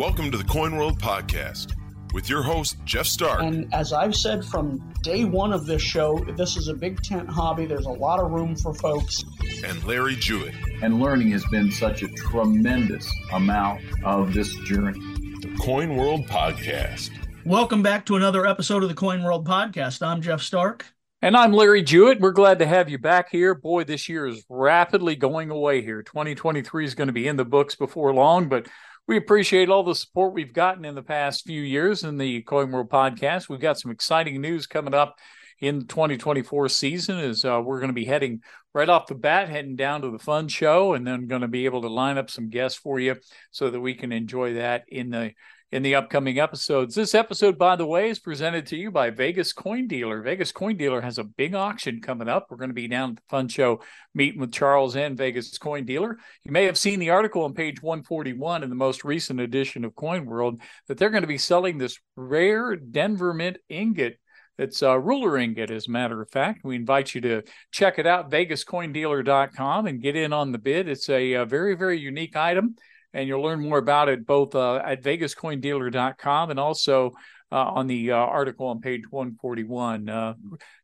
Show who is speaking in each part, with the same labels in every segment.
Speaker 1: Welcome to the Coin World Podcast with your host, Jeff Stark.
Speaker 2: And as I've said from day one of this show, this is a big tent hobby. There's a lot of room for folks.
Speaker 1: And Larry Jewett.
Speaker 3: And learning has been such a tremendous amount of this journey.
Speaker 1: The Coin World Podcast.
Speaker 2: Welcome back to another episode of the Coin World Podcast. I'm Jeff Stark.
Speaker 4: And I'm Larry Jewett. We're glad to have you back here. Boy, this year is rapidly going away here. 2023 is going to be in the books before long, but we appreciate all the support we've gotten in the past few years in the Coin World podcast. We've got some exciting news coming up in the 2024 season is uh, we're going to be heading right off the bat, heading down to the fun show, and then going to be able to line up some guests for you so that we can enjoy that in the in the upcoming episodes. This episode, by the way, is presented to you by Vegas Coin Dealer. Vegas Coin Dealer has a big auction coming up. We're going to be down at the Fun Show meeting with Charles and Vegas Coin Dealer. You may have seen the article on page 141 in the most recent edition of Coin World that they're going to be selling this rare Denver Mint ingot. It's a ruler ingot, as a matter of fact. We invite you to check it out, vegascoindealer.com, and get in on the bid. It's a, a very, very unique item and you'll learn more about it both uh, at vegascoindealer.com and also uh, on the uh, article on page 141. Uh,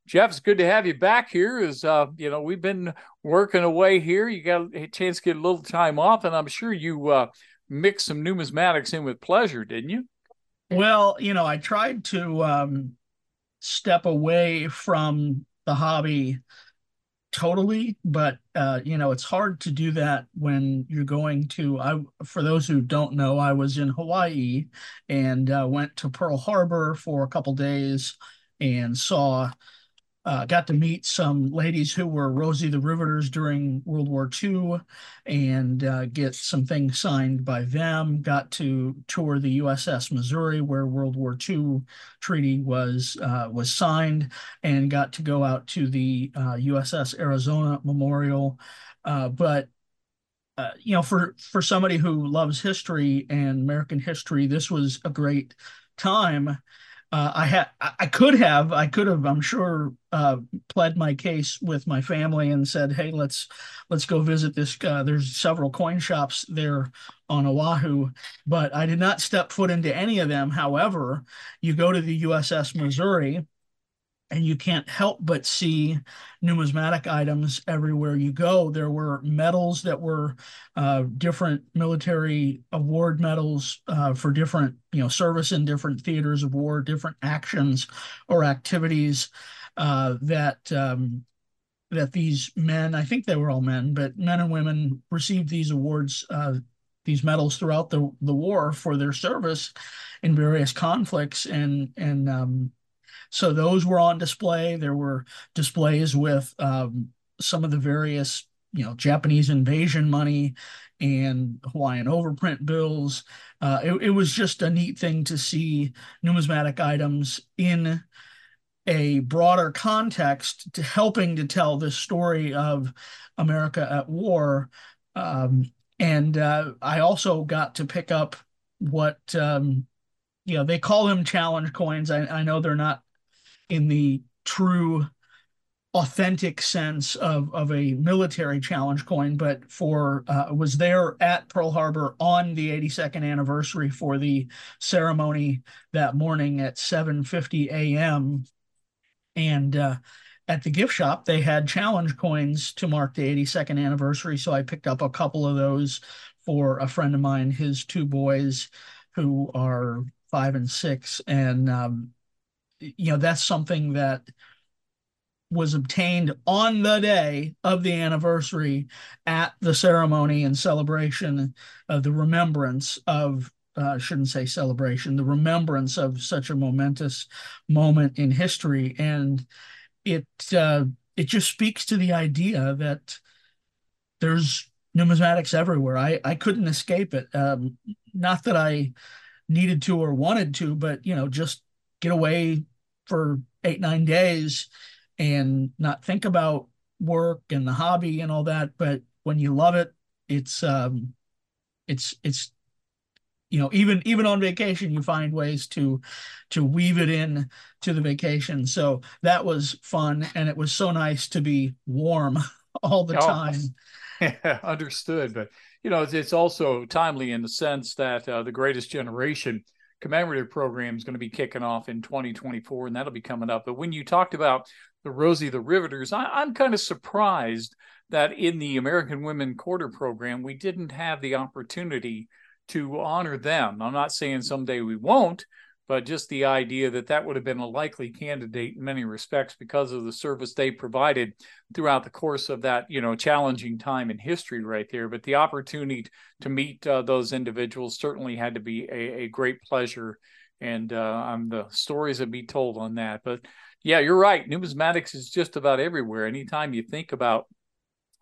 Speaker 4: Jeff, it's good to have you back here. As uh, you know, we've been working away here. You got a chance to get a little time off, and I'm sure you uh, mixed some numismatics in with pleasure, didn't you?
Speaker 2: Well, you know, I tried to um, step away from the hobby totally but uh, you know it's hard to do that when you're going to i for those who don't know i was in hawaii and uh, went to pearl harbor for a couple days and saw uh, got to meet some ladies who were Rosie the Riveters during World War II and uh, get some things signed by them. Got to tour the USS Missouri, where World War II treaty was uh, was signed, and got to go out to the USS uh, Arizona Memorial. Uh, but uh, you know, for for somebody who loves history and American history, this was a great time uh, I had I could have I could have I'm sure uh, pled my case with my family and said hey let's let's go visit this uh, there's several coin shops there on Oahu but I did not step foot into any of them. However you go to the USS Missouri and you can't help but see numismatic items everywhere you go. There were medals that were uh, different military award medals uh, for different, you know, service in different theaters of war, different actions or activities uh, that um, that these men, I think they were all men, but men and women received these awards. Uh, these medals throughout the, the war for their service in various conflicts and and um, so those were on display. There were displays with um, some of the various, you know, Japanese invasion money and Hawaiian overprint bills. Uh, it, it was just a neat thing to see numismatic items in a broader context to helping to tell this story of America at war. Um, and uh, I also got to pick up what um, you know they call them challenge coins. I, I know they're not in the true authentic sense of, of a military challenge coin, but for uh, was there at Pearl Harbor on the 82nd anniversary for the ceremony that morning at 7:50 a.m. And uh, at the gift shop, they had challenge coins to mark the 82nd anniversary. So I picked up a couple of those for a friend of mine, his two boys, who are five and six, and um, you know that's something that was obtained on the day of the anniversary at the ceremony and celebration of the remembrance of uh, shouldn't say celebration the remembrance of such a momentous moment in history. And it uh, it just speaks to the idea that there's numismatics everywhere. I i couldn't escape it. Um, not that i needed to or wanted to but you know just get away for eight nine days and not think about work and the hobby and all that but when you love it it's um it's it's you know even even on vacation you find ways to to weave it in to the vacation so that was fun and it was so nice to be warm all the oh. time
Speaker 4: Yeah, understood. But you know, it's, it's, also timely in the sense that uh, the Greatest Generation commemorative program is going to be kicking off in 2024, and that'll be coming up. But when you talked about the Rosie the Riveters, I, I'm kind of surprised that in the American Women Quarter program we didn't have the opportunity to honor them. I'm not saying someday we won't, but just the idea that that would have been a likely candidate in many respects because of the service they provided throughout the course of that you know challenging time in history right there. But the opportunity to meet uh, those individuals certainly had to be a, a great pleasure. And uh, i'm the stories that be told on that. But yeah you're right. Numismatics is just about everywhere. Anytime you think about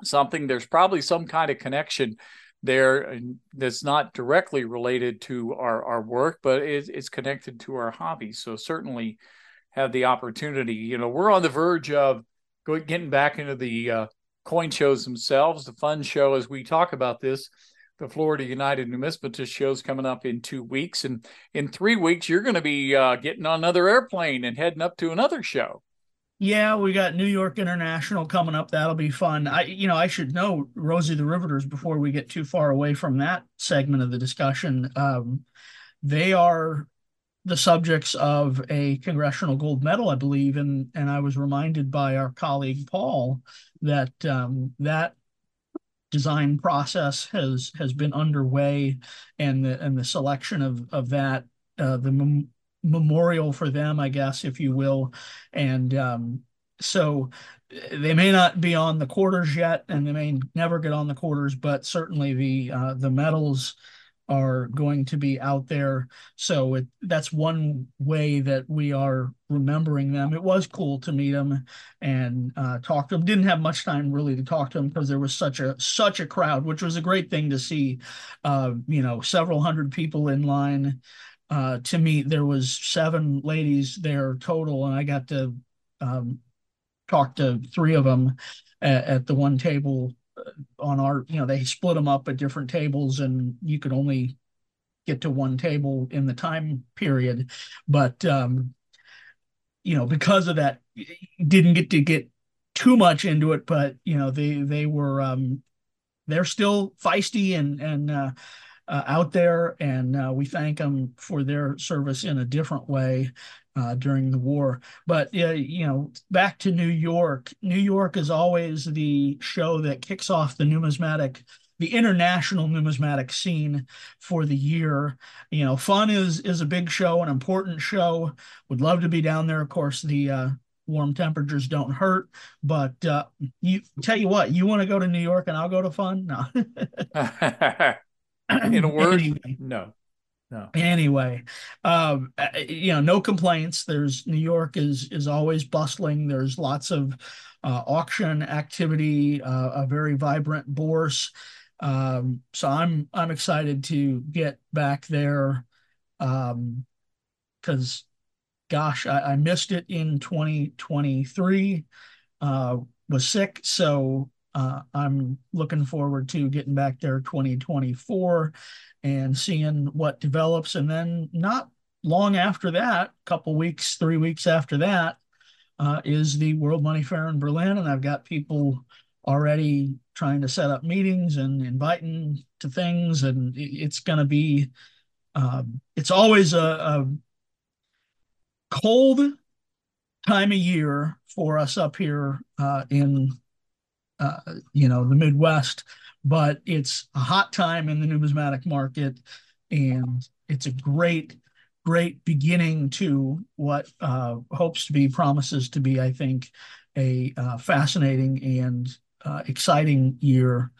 Speaker 4: something there's probably some kind of connection there that's not directly related to our, our work, but it, it's connected to our hobbies. So certainly have the opportunity. You know, we're on the verge of getting back into the uh, coin shows themselves, the fun show as we talk about this. The Florida United Numismatist show's coming up in two weeks, and in three weeks you're going to be uh, getting on another airplane and heading up to another show.
Speaker 2: Yeah, we got New York International coming up. That'll be fun. I, you know, I should know Rosie the Riveters before we get too far away from that segment of the discussion. Um, they are the subjects of a congressional gold medal, I believe, and and I was reminded by our colleague Paul that um, that design process has has been underway, and the and the selection of of that uh, the memorial for them, I guess, if you will. And um, so they may not be on the quarters yet, and they may never get on the quarters, but certainly the uh, the medals are going to be out there. So it, that's one way that we are remembering them. It was cool to meet them and uh, talk to them. Didn't have much time really to talk to them because there was such a such a crowd, which was a great thing to see. Uh, you know, several hundred people in line uh, to meet. There was seven ladies there total, and I got to um, talk to three of them at, at, the one table uh, on our. You know, they split them up at different tables, and you could only get to one table in the time period. But um, you know, because of that, didn't get to get too much into it. But you know, they they were um, they're still feisty and and uh, uh, out there, and uh, we thank them for their service in a different way uh, during the war. But you know, back to New York. New York is always the show that kicks off the numismatic the international numismatic scene for the year. You know, fun is is a big show, an important show. Would love to be down there. Of course, the uh, warm temperatures don't hurt. But uh, you tell you what, you want to go to New York and I'll go to fun. No.
Speaker 4: in a word anyway. no no.
Speaker 2: Anyway um uh, you know no complaints. There's new york is is always bustling. There's lots of uh, auction activity uh, a very vibrant bourse. Um so i'm i'm excited to get back there um because gosh I, I missed it in 2023 uh was sick. So uh, I'm looking forward to getting back there 2024 and seeing what develops. And then not long after that, a couple weeks, three weeks after that, uh, is the World Money Fair in Berlin. And I've got people already trying to set up meetings and inviting to things. And it's going to be, uh, it's always a, a cold time of year for us up here uh, in uh, you know, the Midwest, but it's a hot time in the numismatic market, and it's a great, great beginning to what uh, hopes to be promises to be, I think, a uh, fascinating and uh, exciting year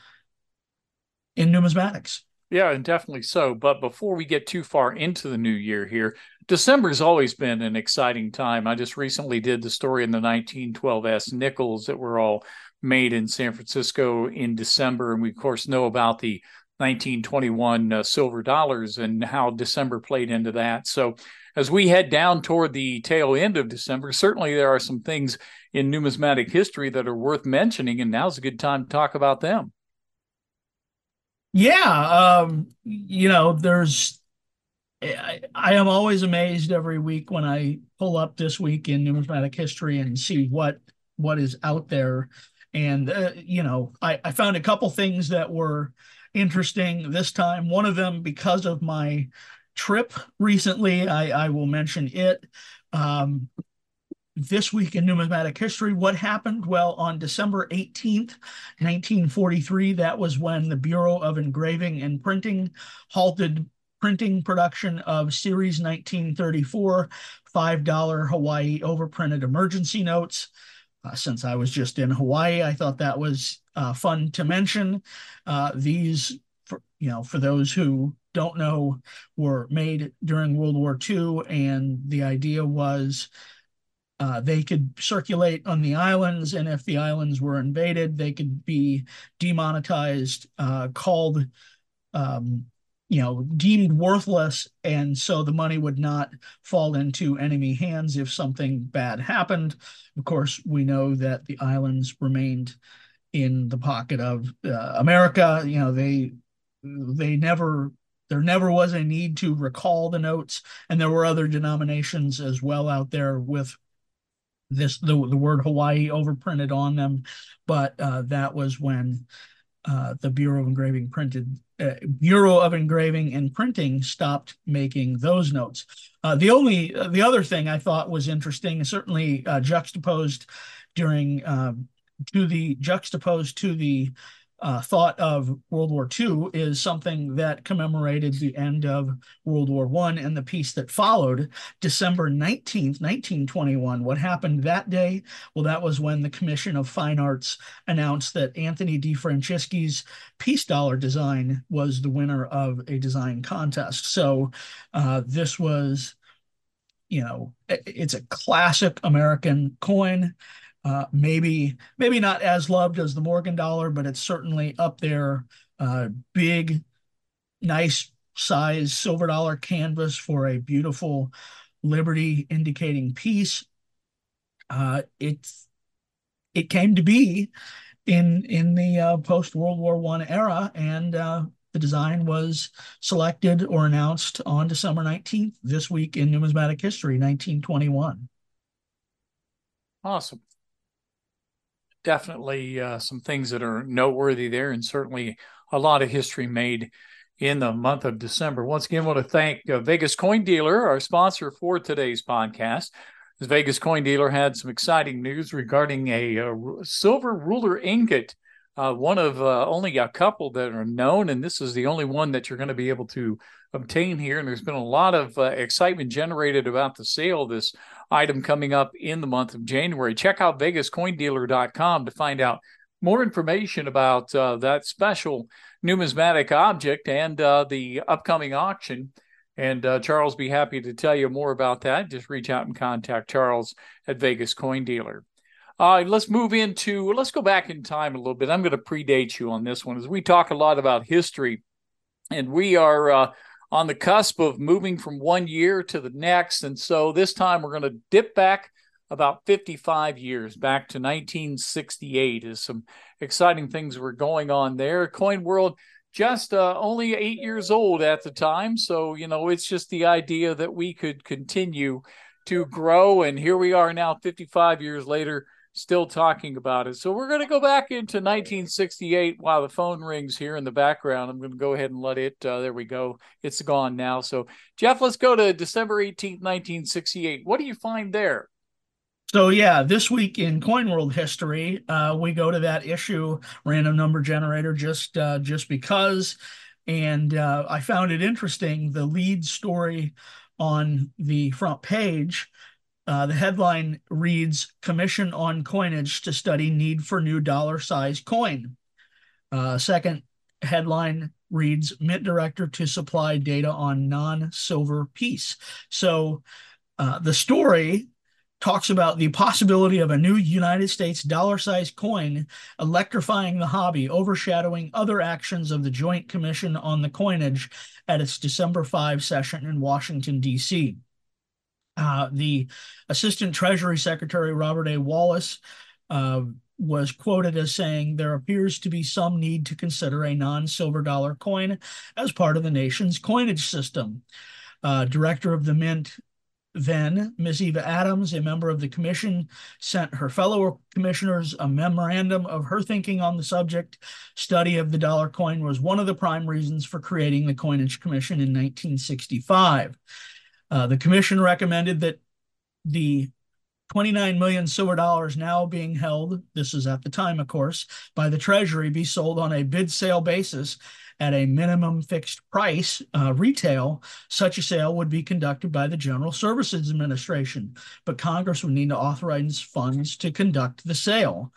Speaker 2: in numismatics.
Speaker 4: Yeah, and definitely so. But before we get too far into the new year here, December has always been an exciting time. I just recently did the story in the 1912S nickels that were all made in San Francisco in December. And we, of course, know about the 1921 uh, silver dollars and how December played into that. So, as we head down toward the tail end of December, certainly there are some things in numismatic history that are worth mentioning, and now's a good time to talk about them.
Speaker 2: Yeah, um, you know, there's. I, I am always amazed every week when I pull up this week in numismatic history and see what what is out there And, uh, you know, I, I found a couple things that were interesting this time. One of them, because of my trip recently, I, I will mention it. Um, this week in numismatic history, what happened? Well, on December 18th, 1943, that was when the Bureau of Engraving and Printing halted printing production of Series 1934 $5 Hawaii overprinted emergency notes. Uh, since I was just in Hawaii, I thought that was uh, fun to mention. Uh, these, for, you know, for those who don't know, were made during World War II, and the idea was uh, they could circulate on the islands, and if the islands were invaded, they could be demonetized, uh, called, um, you know, deemed worthless, and so the money would not fall into enemy hands if something bad happened. Of course, we know that the islands remained in the pocket of uh, America. You know, they they never there never was a need to recall the notes, and there were other denominations as well out there with this the, the word Hawaii overprinted on them, but uh, that was when uh, the Bureau of Engraving printed uh, Bureau of Engraving and Printing stopped making those notes. Uh, the only uh, the other thing I thought was interesting, certainly uh, juxtaposed during um, to the juxtaposed to the uh, thought of World War II is something that commemorated the end of World War One and the peace that followed, December 19th, 1921. What happened that day? Well, that was when the Commission of Fine Arts announced that Anthony de Francisci's peace dollar design was the winner of a design contest. So uh, this was, you know, it's a classic American coin. Uh, maybe maybe not as loved as the Morgan dollar, but it's certainly up there. Uh, big, nice size silver dollar canvas for a beautiful liberty indicating peace. Uh, it's it came to be in in the uh, post World War One era, and uh, the design was selected or announced on December nineteenth this week in numismatic history, nineteen twenty one.
Speaker 4: Awesome definitely uh, some things that are noteworthy there, and certainly a lot of history made in the month of December. Once again, I want to thank uh, Vegas Coin Dealer, our sponsor for today's podcast. As Vegas Coin Dealer had some exciting news regarding a, a silver ruler ingot, uh, one of uh, only a couple that are known, and this is the only one that you're going to be able to obtain here. And there's been a lot of uh, excitement generated about the sale of this item coming up in the month of January. Check out vegascoindealer.com to find out more information about uh, that special numismatic object and uh, the upcoming auction. And uh, Charles be happy to tell you more about that. Just reach out and contact Charles at Vegas Coin Dealer. Uh, let's move into, let's go back in time a little bit. I'm going to predate you on this one as we talk a lot about history. And we are uh, on the cusp of moving from one year to the next. And so this time we're going to dip back about 55 years back to 1968 as some exciting things were going on there. Coin World just uh, only eight years old at the time. So, you know, it's just the idea that we could continue to grow. And here we are now, 55 years later, still talking about it. So we're going to go back into 1968 while the phone rings here in the background. I'm going to go ahead and let it. Uh, there we go. It's gone now. So Jeff, let's go to December 18th, 1968. What do you find there?
Speaker 2: So yeah, this week in Coin World history, uh, we go to that issue random number generator just uh, just because, and uh, I found it interesting. The lead story on the front page uh, the headline reads Commission on Coinage to Study Need for New Dollar Size Coin. Uh, second headline reads Mint Director to Supply Data on Non Silver Piece. So uh, the story talks about the possibility of a new United States dollar sized coin electrifying the hobby, overshadowing other actions of the Joint Commission on the Coinage at its December 5 session in Washington, D.C. Uh, the Assistant Treasury Secretary, Robert A. Wallace, uh, was quoted as saying, There appears to be some need to consider a non silver dollar coin as part of the nation's coinage system. Uh, Director of the Mint, then, Ms. Eva Adams, a member of the commission, sent her fellow commissioners a memorandum of her thinking on the subject. Study of the dollar coin was one of the prime reasons for creating the Coinage Commission in 1965. Uh, the commission recommended that the 29 million silver dollars now being held, this is at the time, of course, by the Treasury be sold on a bid sale basis at a minimum fixed price uh, retail, such a sale would be conducted by the General Services Administration, but Congress would need to authorize funds to conduct the sale.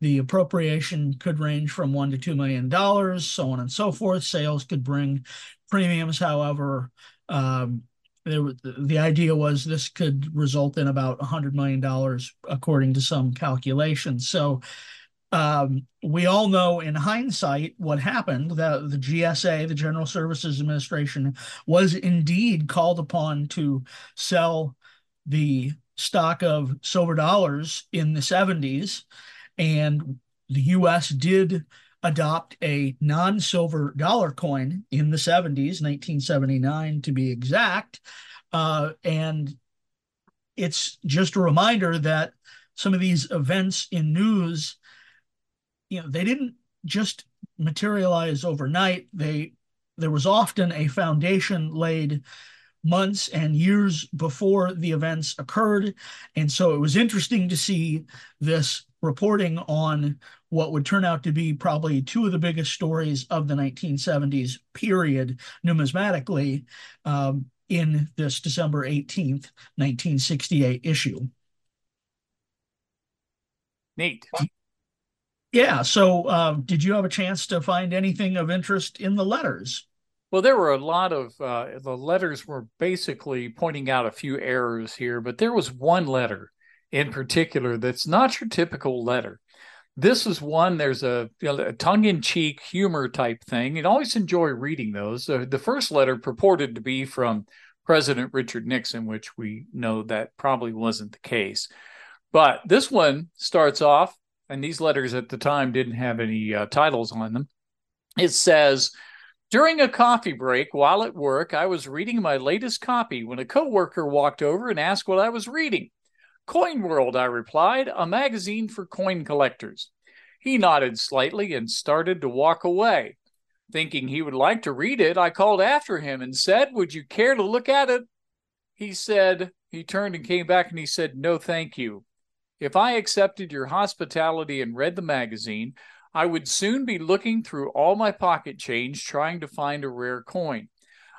Speaker 2: The appropriation could range from one to two million dollars, so on and so forth. Sales could bring premiums, however. Um, there, the idea was this could result in about $100 million, according to some calculations. So um, we all know in hindsight what happened that the GSA, the General Services Administration, was indeed called upon to sell the stock of silver dollars in the 70s. And the US did adopt a non silver dollar coin in the 70s, 1979 to be exact. Uh, and it's just a reminder that some of these events in news you know they didn't just materialize overnight they there was often a foundation laid months and years before the events occurred and so it was interesting to see this reporting on what would turn out to be probably two of the biggest stories of the 1970s period numismatically um, in this december 18th 1968 issue
Speaker 4: neat
Speaker 2: yeah. So, um, did you have a chance to find anything of interest in the letters?
Speaker 4: Well, there were a lot of uh, the letters were basically pointing out a few errors here, but there was one letter in particular that's not your typical letter. This is one. There's a, a tongue-in-cheek humor type thing, and always enjoy reading those. Uh, the first letter purported to be from President Richard Nixon, which we know that probably wasn't the case. But this one starts off and these letters at the time didn't have any uh, titles on them. It says, during a coffee break while at work, I was reading my latest copy when a coworker walked over and asked what I was reading. Coin World, I replied, a magazine for coin collectors. He nodded slightly and started to walk away. Thinking he would like to read it, I called after him and said, Would you care to look at it? He said, he turned and came back and he said, No, thank you. If I accepted your hospitality and read the magazine, I would soon be looking through all my pocket change trying to find a rare coin.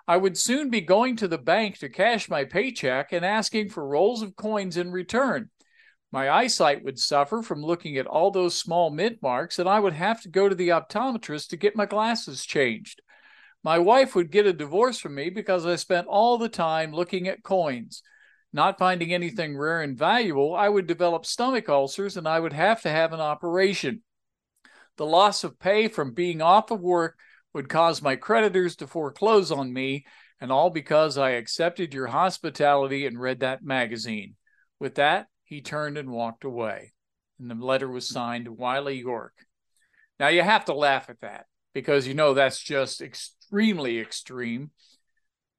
Speaker 4: I would soon be going to the bank to cash my paycheck and asking for rolls of coins in return. My eyesight would suffer from looking at all those small mint marks, and I would have to go to the optometrist to get my glasses changed. My wife would get a divorce from me because I spent all the time looking at coins. Not finding anything rare and valuable, I would develop stomach ulcers and I would have to have an operation. The loss of pay from being off of work would cause my creditors to foreclose on me, and all because I accepted your hospitality and read that magazine. With that, he turned and walked away. And the letter was signed Wiley York. Now you have to laugh at that because you know that's just extremely extreme.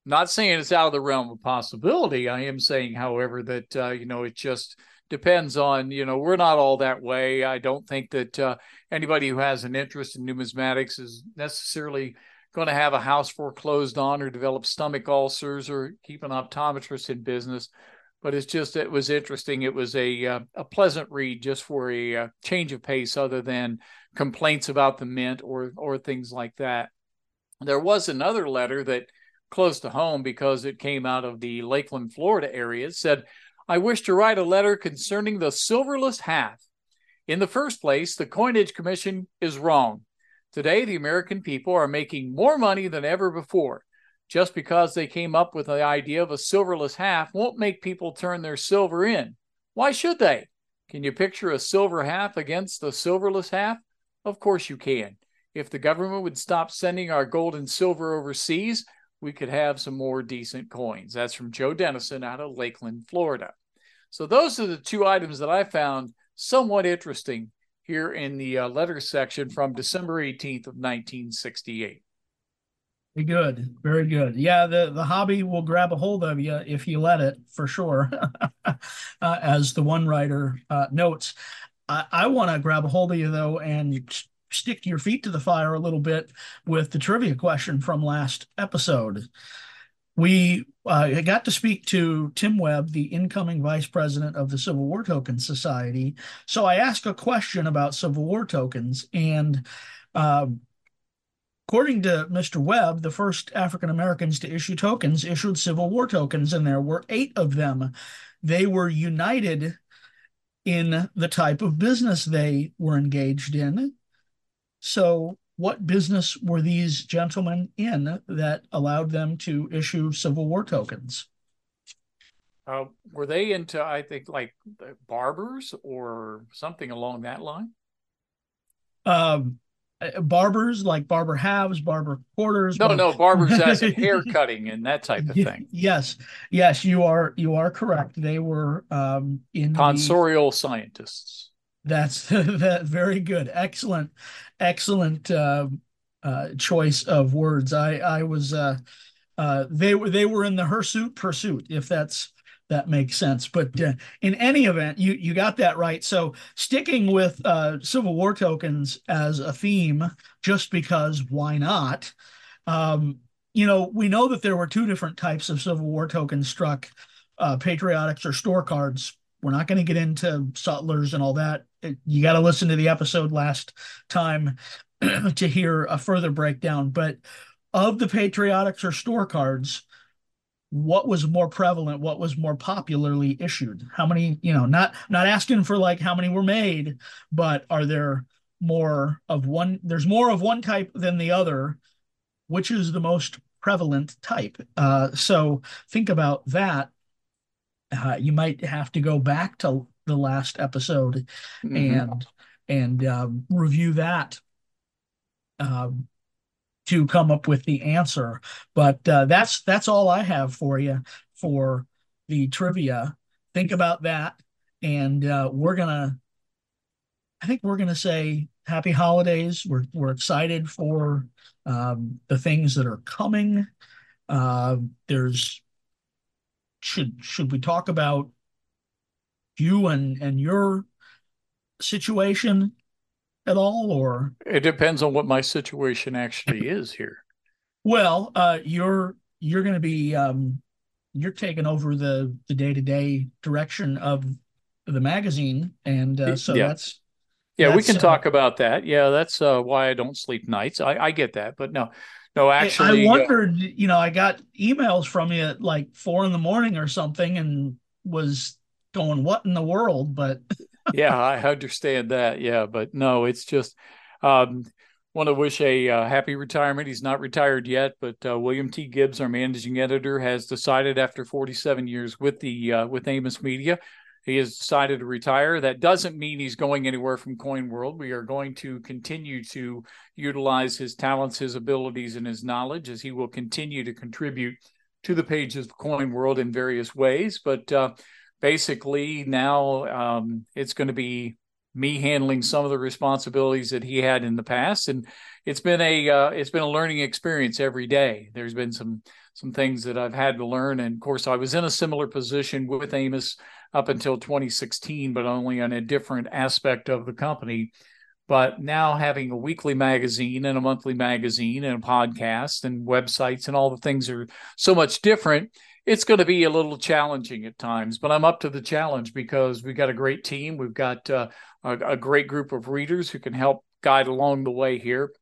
Speaker 4: Not saying it's out of the realm of possibility. I am saying, however, that uh, you know it just depends on you know we're not all that way. I don't think that uh, anybody who has an interest in numismatics is necessarily going to have a house foreclosed on or develop stomach ulcers or keep an optometrist in business. But it's just it was interesting. It was a uh, a pleasant read just for a uh, change of pace, other than complaints about the mint or or things like that. There was another letter that close to home because it came out of the Lakeland, Florida area. It said, I wish to write a letter concerning the silverless half. In the first place, the Coinage Commission is wrong. Today, the American people are making more money than ever before. Just because they came up with the idea of a silverless half won't make people turn their silver in. Why should they? Can you picture a silver half against the silverless half? Of course you can. If the government would stop sending our gold and silver overseas, we could have some more decent coins. That's from Joe Dennison out of Lakeland, Florida. So those are the two items that I found somewhat interesting here in the uh, letter section from December 18th of 1968.
Speaker 2: Very good, very good. Yeah, the the hobby will grab a hold of you if you let it, for sure. uh, as the one writer uh, notes, I, I want to grab a hold of you though and stick your feet to the fire a little bit with the trivia question from last episode. We uh, got to speak to Tim Webb, the incoming vice president of the Civil War Token Society. So I asked a question about Civil War tokens, and uh, according to Mr. Webb, the first African Americans to issue tokens issued Civil War tokens, and there were eight of them. They were united in the type of business they were engaged in. So what business were these gentlemen in that allowed them to issue Civil War tokens?
Speaker 4: Uh, were they into, I think, like barbers or something along that line?
Speaker 2: Um, barbers like barber halves, barber quarters.
Speaker 4: No, barber... no, barbers as in hair cutting and that type of thing.
Speaker 2: Yes, yes, you are you are correct. They were um, in
Speaker 4: tonsorial the... scientists.
Speaker 2: That's that very good. Excellent, excellent uh, uh, choice of words. I I was uh, uh, they were they were in the hirsute pursuit. If that's that makes sense. But uh, in any event, you you got that right. So sticking with uh, Civil War tokens as a theme, just because why not? Um, you know, we know that there were two different types of Civil War tokens struck: uh, patriotics or store cards. We're not going to get into sutlers and all that you got to listen to the episode last time to hear a further breakdown. But of the patriotics or store cards, what was more prevalent? What was more popularly issued? How many? You know, not not asking for like how many were made, but are there more of one? There's more of one type than the other. Which is the most prevalent type? Uh, so think about that. Uh, you might have to go back to the last episode mm-hmm. and and um, review that um, to come up with the answer. But uh, that's that's all I have for you for the trivia. Think about that, and uh, we're gonna. I think we're gonna say happy holidays. We're we're excited for um, the things that are coming. Uh, there's should should we talk about you and and your situation at all or?
Speaker 4: It depends on what my situation actually is here.
Speaker 2: Well uh you're you're going to be um you're taking over the the day-to-day direction of the magazine and uh, so
Speaker 4: yeah.
Speaker 2: that's
Speaker 4: yeah
Speaker 2: that's,
Speaker 4: we can uh, talk about that. Yeah that's uh why i don't sleep nights. I i get that but no no actually
Speaker 2: i uh, wondered you know i got emails from you at like four in the morning or something and was going, what in the world? But
Speaker 4: yeah, I understand that. Yeah, but no, it's just um, want to wish a uh, happy retirement. He's not retired yet, but uh, William T. Gibbs, our managing editor, has decided after 47 years with the uh, with Amos Media, he has decided to retire. That doesn't mean he's going anywhere from Coin World. We are going to continue to utilize his talents, his abilities, and his knowledge as he will continue to contribute to the pages of Coin World in various ways. But uh, basically now um, it's going to be me handling some of the responsibilities that he had in the past. And it's been a uh, it's been a learning experience every day. There's been some some things that i've had to learn. And of course i was in a similar position with amos up until 2016 but only on a different aspect of the company. But now having a weekly magazine and a monthly magazine and a podcast and websites and all the things are so much different it's going to be a little challenging at times, but I'm up to the challenge because we've got a great team. We've got uh, a, a, great group of readers who can help guide along the way here.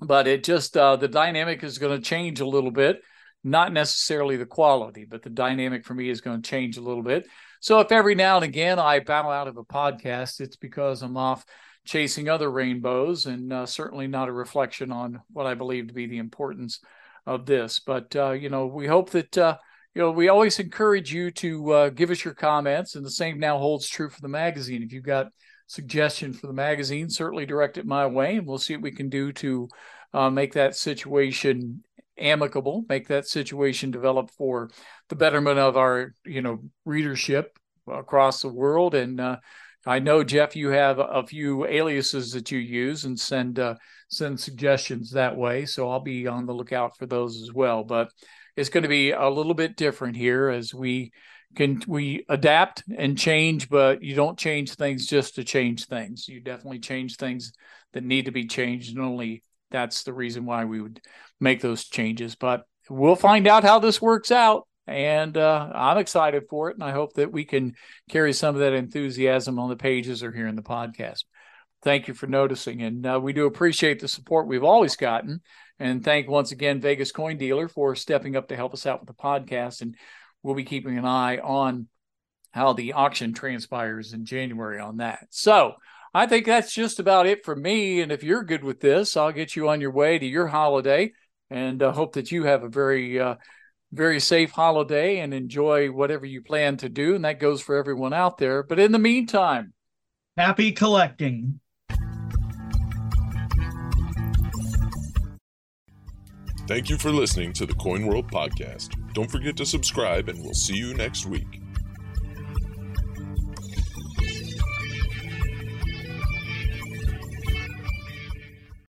Speaker 4: But it just, uh, the dynamic is going to change a little bit, not necessarily the quality, but the dynamic for me is going to change a little bit. So if every now and again I bow out of a podcast, it's because I'm off chasing other rainbows and uh, certainly not a reflection on what I believe to be the importance of this. But, uh, you know, we hope that uh, you know, we always encourage you to uh, give us your comments, and the same now holds true for the magazine. If you've got suggestion for the magazine, certainly direct it my way, and we'll see what we can do to uh, make that situation amicable, make that situation develop for the betterment of our, you know, readership across the world, and uh, I know Jeff, you have a few aliases that you use and send uh, send suggestions that way. So I'll be on the lookout for those as well. But it's going to be a little bit different here as we can we adapt and change, but you don't change things just to change things. You definitely change things that need to be changed, and only that's the reason why we would make those changes. But we'll find out how this works out and uh, I'm excited for it. And I hope that we can carry some of that enthusiasm on the pages or here in the podcast. Thank you for noticing. And uh, we do appreciate the support we've always gotten. And thank once again Vegas Coin Dealer for stepping up to help us out with the podcast. And we'll be keeping an eye on how the auction transpires in January on that. So I think that's just about it for me. And if you're good with this, I'll get you on your way to your holiday and uh, hope that you have a very uh, very safe holiday and enjoy whatever you plan to do. And that goes for everyone out there. But in the meantime,
Speaker 2: happy collecting.
Speaker 1: Thank you for listening to the Coin World podcast. Don't forget to subscribe, and we'll see you next week.